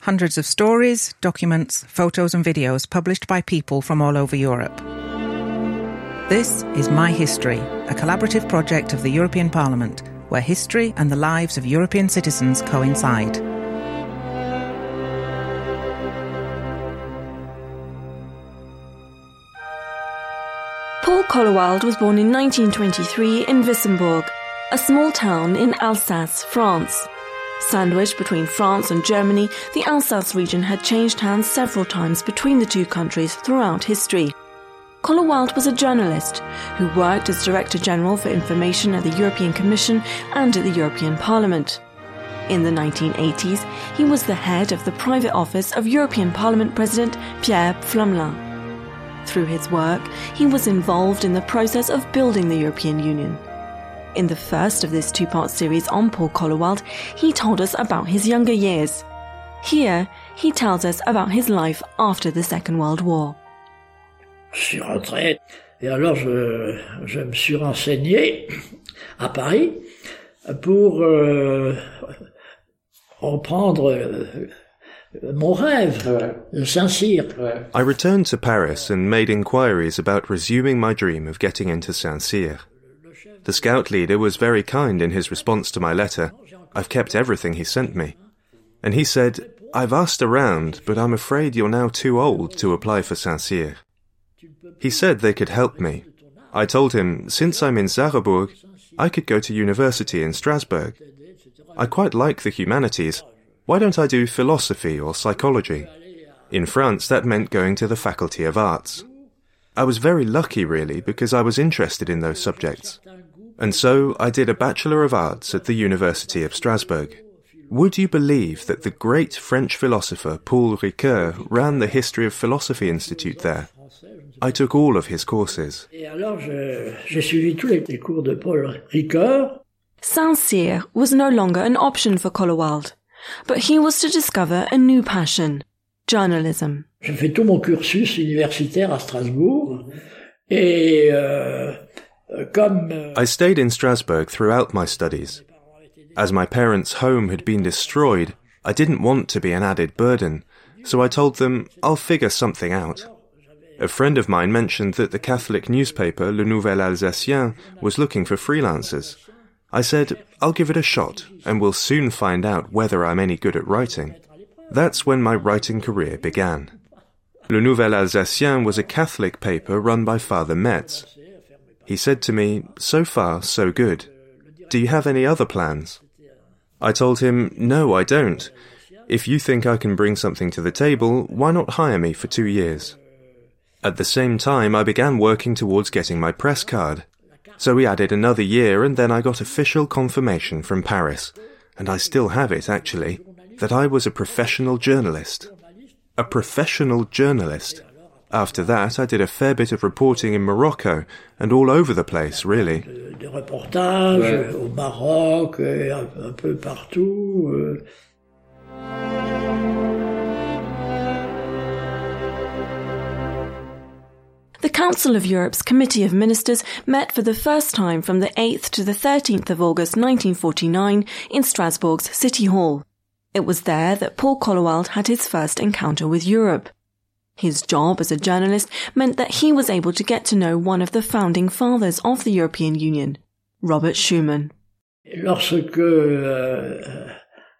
hundreds of stories, documents, photos, and videos published by people from all over Europe. This is My History, a collaborative project of the European Parliament, where history and the lives of European citizens coincide. Paul Collowald was born in 1923 in Wissembourg, a small town in Alsace, France. Sandwiched between France and Germany, the Alsace region had changed hands several times between the two countries throughout history. Collowald was a journalist who worked as Director General for Information at the European Commission and at the European Parliament. In the 1980s, he was the head of the private office of European Parliament President Pierre Pflimlin. Through his work, he was involved in the process of building the European Union. In the first of this two part series on Paul Collowald, he told us about his younger years. Here, he tells us about his life after the Second World War. Je suis rentré et alors je, je me suis renseigné à Paris pour euh, reprendre euh, mon rêve de Saint-Cyr. I returned to Paris and made inquiries about resuming my dream of getting into Saint-Cyr. The scout leader was very kind in his response to my letter. I've kept everything he sent me. And he said, I've asked around, but I'm afraid you're now too old to apply for Saint-Cyr. He said they could help me. I told him, since I'm in Sarrebourg, I could go to university in Strasbourg. I quite like the humanities. Why don't I do philosophy or psychology? In France, that meant going to the Faculty of Arts. I was very lucky, really, because I was interested in those subjects. And so I did a Bachelor of Arts at the University of Strasbourg. Would you believe that the great French philosopher Paul Ricoeur ran the History of Philosophy Institute there? I took all of his courses. Saint-Cyr was no longer an option for Collowald, but he was to discover a new passion, journalism. J'ai fait tout mon cursus universitaire à Strasbourg et euh, euh, I stayed in Strasbourg throughout my studies. As my parents' home had been destroyed, I didn't want to be an added burden, so I told them I'll figure something out. A friend of mine mentioned that the Catholic newspaper Le Nouvel Alsacien was looking for freelancers. I said, I'll give it a shot, and we'll soon find out whether I'm any good at writing. That's when my writing career began. Le Nouvel Alsacien was a Catholic paper run by Father Metz. He said to me, So far, so good. Do you have any other plans? I told him, No, I don't. If you think I can bring something to the table, why not hire me for two years? At the same time, I began working towards getting my press card. So we added another year, and then I got official confirmation from Paris, and I still have it actually, that I was a professional journalist. A professional journalist. After that, I did a fair bit of reporting in Morocco and all over the place, really. Des reportages euh, au Maroc, euh, un peu partout. Euh. The Council of Europe's Committee of Ministers met for the first time from the 8th to the 13th of August 1949 in Strasbourg's City Hall. It was there that Paul Collowald had his first encounter with Europe. His job as a journalist meant that he was able to get to know one of the founding fathers of the European Union, Robert Schuman. Lorsque, euh,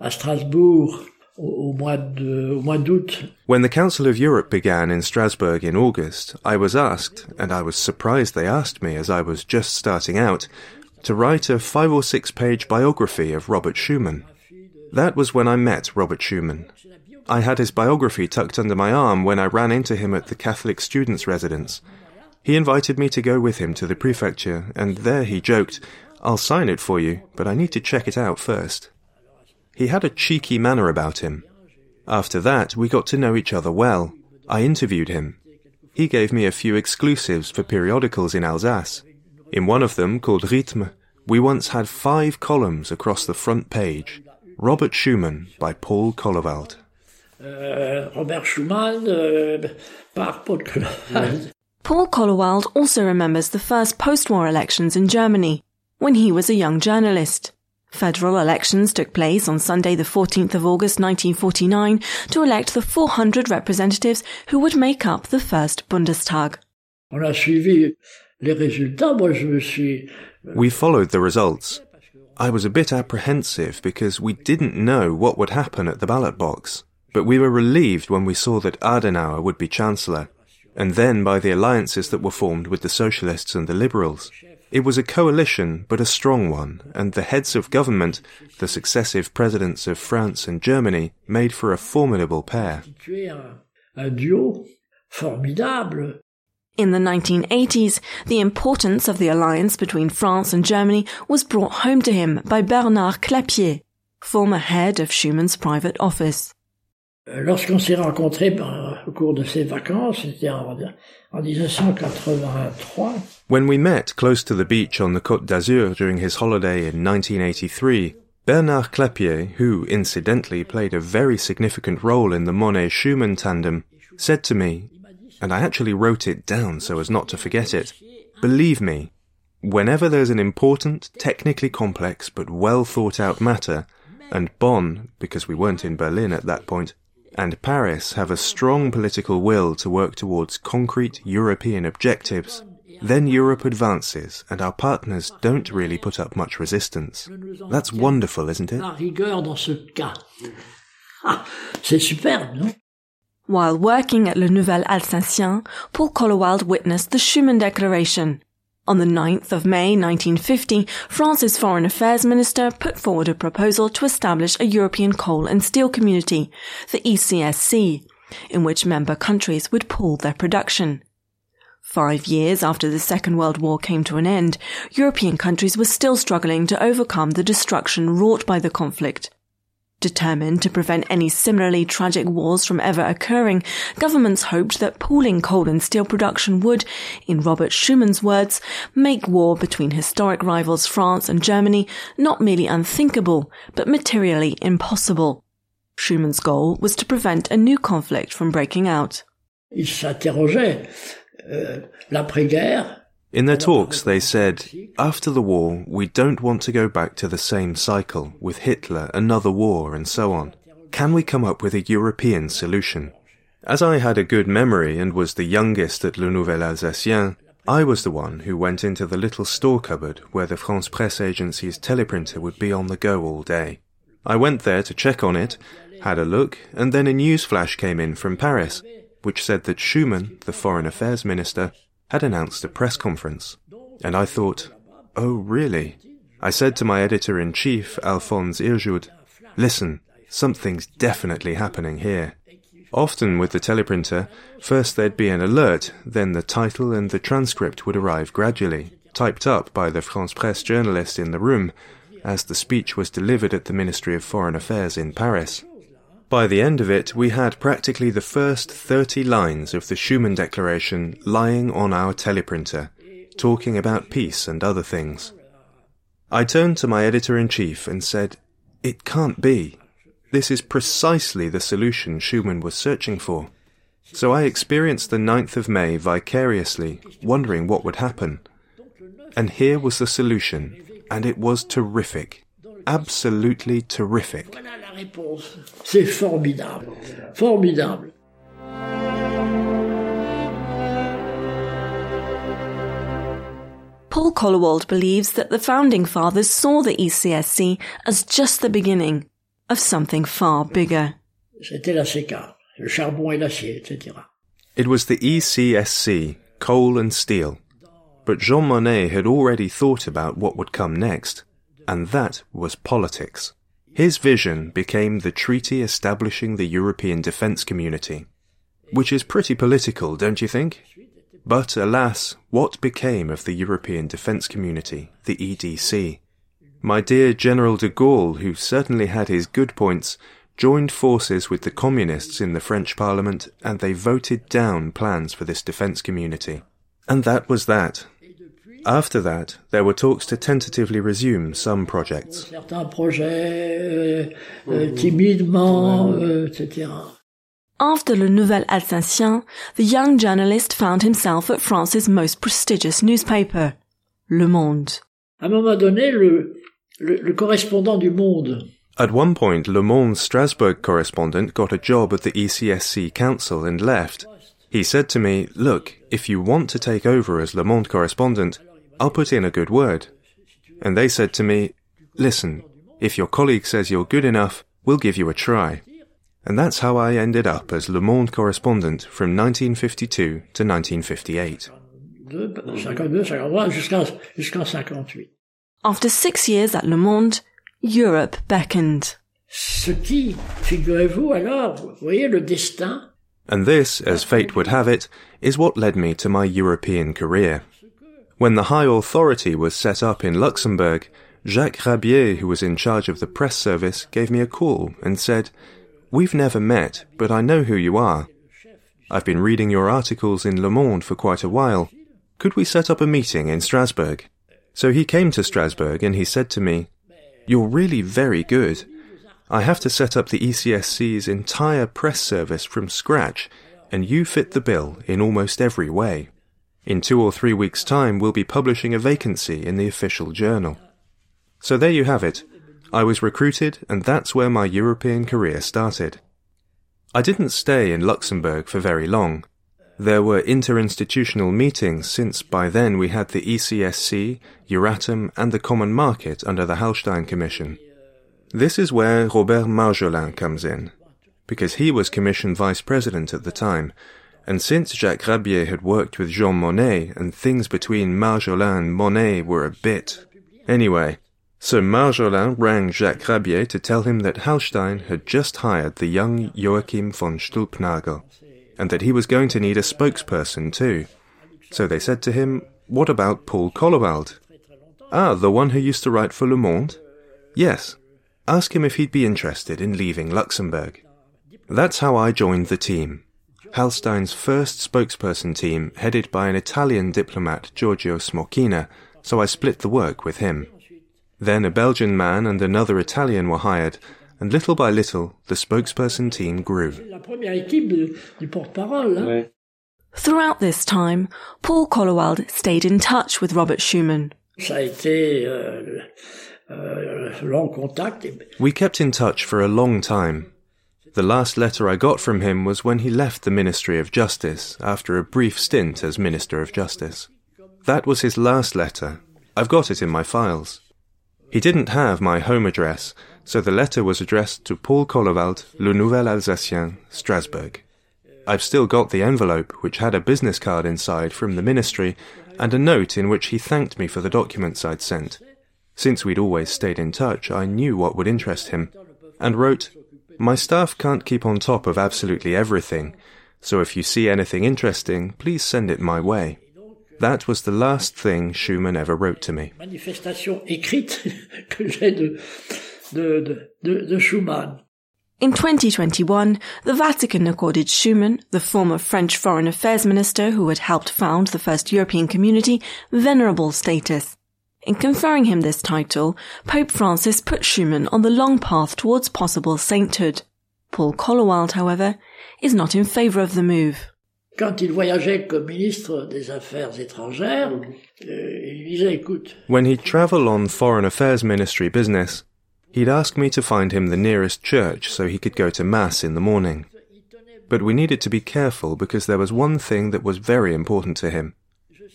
à Strasbourg, au mois d'août, when the Council of Europe began in Strasbourg in August, I was asked, and I was surprised they asked me as I was just starting out, to write a five or six page biography of Robert Schuman. That was when I met Robert Schuman. I had his biography tucked under my arm when I ran into him at the Catholic students' residence. He invited me to go with him to the prefecture, and there he joked, I'll sign it for you, but I need to check it out first. He had a cheeky manner about him. After that, we got to know each other well. I interviewed him. He gave me a few exclusives for periodicals in Alsace. In one of them, called Rythme, we once had five columns across the front page. Robert Schuman by Paul Collowald. Uh, Robert Schuman uh, par Paul Collowald. Paul Collowald also remembers the first post-war elections in Germany, when he was a young journalist. Federal elections took place on Sunday the 14th of August 1949 to elect the 400 representatives who would make up the first Bundestag. We followed the results. I was a bit apprehensive because we didn't know what would happen at the ballot box, but we were relieved when we saw that Adenauer would be Chancellor, and then by the alliances that were formed with the Socialists and the Liberals. It was a coalition, but a strong one, and the heads of government, the successive presidents of France and Germany, made for a formidable pair. In the 1980s, the importance of the alliance between France and Germany was brought home to him by Bernard Clapier, former head of Schuman's private office. Euh, lorsqu'on s'est rencontrés au cours de ces vacances, c'était en, en 1983. When we met close to the beach on the Côte d'Azur during his holiday in 1983, Bernard Clapier, who incidentally played a very significant role in the Monnet-Schuman tandem, said to me, and I actually wrote it down so as not to forget it, believe me, whenever there's an important, technically complex but well thought out matter, and Bonn, because we weren't in Berlin at that point, and Paris have a strong political will to work towards concrete European objectives, then Europe advances and our partners don't really put up much resistance. That's wonderful, isn't it? While working at Le Nouvel Alsacien, Paul Collowald witnessed the Schuman Declaration, on the 9th of May 1950, France's Foreign Affairs Minister put forward a proposal to establish a European coal and steel community, the ECSC, in which member countries would pool their production. Five years after the Second World War came to an end, European countries were still struggling to overcome the destruction wrought by the conflict. Determined to prevent any similarly tragic wars from ever occurring, governments hoped that pooling coal and steel production would, in Robert Schuman's words, make war between historic rivals France and Germany not merely unthinkable, but materially impossible. Schuman's goal was to prevent a new conflict from breaking out. Il s'interrogeait euh, l'après-guerre in their talks, they said, after the war, we don't want to go back to the same cycle with Hitler, another war, and so on. Can we come up with a European solution? As I had a good memory and was the youngest at Le Nouvel Alsacien, I was the one who went into the little store cupboard where the France Presse Agency's teleprinter would be on the go all day. I went there to check on it, had a look, and then a news flash came in from Paris, which said that Schuman, the foreign affairs minister, had announced a press conference. And I thought, oh, really? I said to my editor in chief, Alphonse Irjoud, listen, something's definitely happening here. Often with the teleprinter, first there'd be an alert, then the title and the transcript would arrive gradually, typed up by the France Presse journalist in the room, as the speech was delivered at the Ministry of Foreign Affairs in Paris. By the end of it, we had practically the first 30 lines of the Schuman Declaration lying on our teleprinter, talking about peace and other things. I turned to my editor in chief and said, It can't be. This is precisely the solution Schuman was searching for. So I experienced the 9th of May vicariously, wondering what would happen. And here was the solution, and it was terrific absolutely terrific. Voilà la réponse. C'est formidable. Formidable. Paul Collowald believes that the founding fathers saw the ECSC as just the beginning of something far bigger. C'était la CECA, le charbon et l'acier, etc. It was the ECSC, coal and steel. But Jean Monnet had already thought about what would come next and that was politics. His vision became the treaty establishing the European defence community, which is pretty political, don't you think? But alas, what became of the European Defence Community, the EDC? My dear General de Gaulle, who certainly had his good points, joined forces with the communists in the French Parliament and they voted down plans for this defence community. And that was that. After that, there were talks to tentatively resume some projects. Certains projets, euh, euh timidement, euh, etc. After Le Nouvel Alsacien, the young journalist found himself at France's most prestigious newspaper, Le Monde. À un moment donné, le, le, le correspondant du Monde. At one point, Le Monde Strasbourg correspondent got a job at the ECSC Council and left. He said to me, Look, if you want to take over as Le Monde correspondent, I'll put in a good word. And they said to me, Listen, if your colleague says you're good enough, we'll give you a try. And that's how I ended up as Le Monde correspondent from 1952 to 1958. After six years at Le Monde, Europe beckoned. Ce qui, figurez-vous alors, vous voyez le destin. And this, as fate would have it, is what led me to my European career. When the high authority was set up in Luxembourg, Jacques Rabier, who was in charge of the press service, gave me a call and said, We've never met, but I know who you are. I've been reading your articles in Le Monde for quite a while. Could we set up a meeting in Strasbourg? So he came to Strasbourg and he said to me, You're really very good. I have to set up the ECSC's entire press service from scratch, and you fit the bill in almost every way. In two or three weeks' time, we'll be publishing a vacancy in the official journal. So there you have it. I was recruited, and that's where my European career started. I didn't stay in Luxembourg for very long. There were interinstitutional meetings since by then we had the ECSC, Euratom, and the Common Market under the Hallstein Commission. This is where Robert Marjolin comes in, because he was Commission Vice President at the time, and since Jacques Rabier had worked with Jean Monnet and things between Marjolin and Monnet were a bit. Anyway, so Marjolin rang Jacques Rabier to tell him that Hallstein had just hired the young Joachim von Stülpnagel, and that he was going to need a spokesperson too. So they said to him, What about Paul Collowald? Ah, the one who used to write for Le Monde? Yes. Ask him if he'd be interested in leaving Luxembourg. That's how I joined the team. Hallstein's first spokesperson team, headed by an Italian diplomat, Giorgio Smoquina, so I split the work with him. Then a Belgian man and another Italian were hired, and little by little the spokesperson team grew. Throughout this time, Paul Collowald stayed in touch with Robert Schuman. Euh, euh, we kept in touch for a long time. The last letter I got from him was when he left the Ministry of Justice after a brief stint as Minister of Justice. That was his last letter. I've got it in my files. He didn't have my home address, so the letter was addressed to Paul Collowald, Le Nouvel Alsacien, Strasbourg. I've still got the envelope, which had a business card inside from the ministry, and a note in which he thanked me for the documents I'd sent. Since we'd always stayed in touch, I knew what would interest him, and wrote, My staff can't keep on top of absolutely everything, so if you see anything interesting, please send it my way. That was the last thing Schuman ever wrote to me. Manifestation écrite que j'ai de, de, de, de Schuman. In 2021, the Vatican accorded Schuman, the former French Foreign Affairs Minister who had helped found the first European community, venerable status. In conferring him this title, Pope Francis put Schuman on the long path towards possible sainthood. Paul Collowald, however, is not in favour of the move. Quand il voyageait comme ministre des Affaires étrangères, euh, il disait, écoute. When he'd travel on foreign affairs ministry business, he'd ask me to find him the nearest church so he could go to mass in the morning. But we needed to be careful because there was one thing that was very important to him.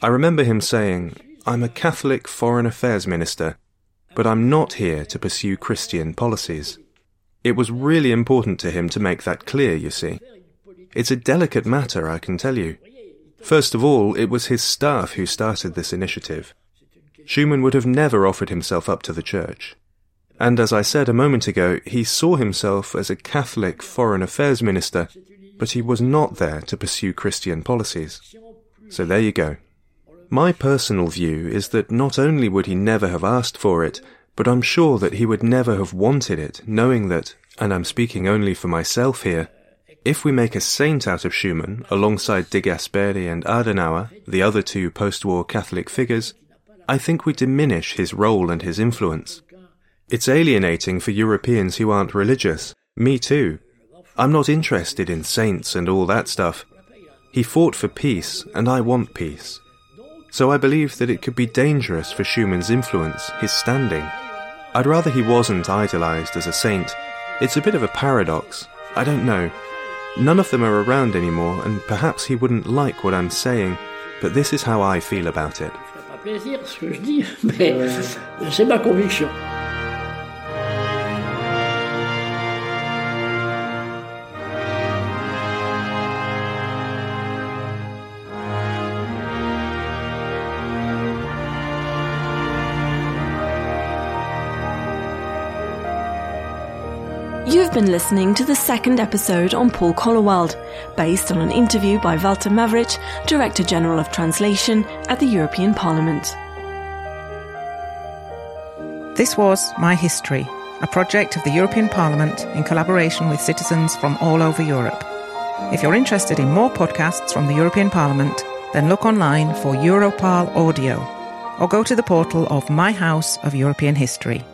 I remember him saying, I'm a Catholic foreign affairs minister, but I'm not here to pursue Christian policies. It was really important to him to make that clear, you see. It's a delicate matter, I can tell you. First of all, it was his staff who started this initiative. Schuman would have never offered himself up to the church. And as I said a moment ago, he saw himself as a Catholic foreign affairs minister, but he was not there to pursue Christian policies. So there you go. My personal view is that not only would he never have asked for it, but I'm sure that he would never have wanted it, knowing that, and I'm speaking only for myself here, if we make a saint out of Schuman, alongside De Gasperi and Adenauer, the other two post-war Catholic figures, I think we diminish his role and his influence. It's alienating for Europeans who aren't religious. Me too. I'm not interested in saints and all that stuff. He fought for peace, and I want peace. So I believe that it could be dangerous for Schuman's influence, his standing. I'd rather he wasn't idolised as a saint. It's a bit of a paradox. I don't know. None of them are around anymore, and perhaps he wouldn't like what I'm saying, but this is how I feel about it. c'est ma conviction. Been listening to the second episode on Paul Collowald, based on an interview by Valter Mavrič, Director General of Translation at the European Parliament. This was My History, a project of the European Parliament in collaboration with citizens from all over Europe. If you're interested in more podcasts from the European Parliament, then look online for Europarl Audio or go to the portal of My House of European History.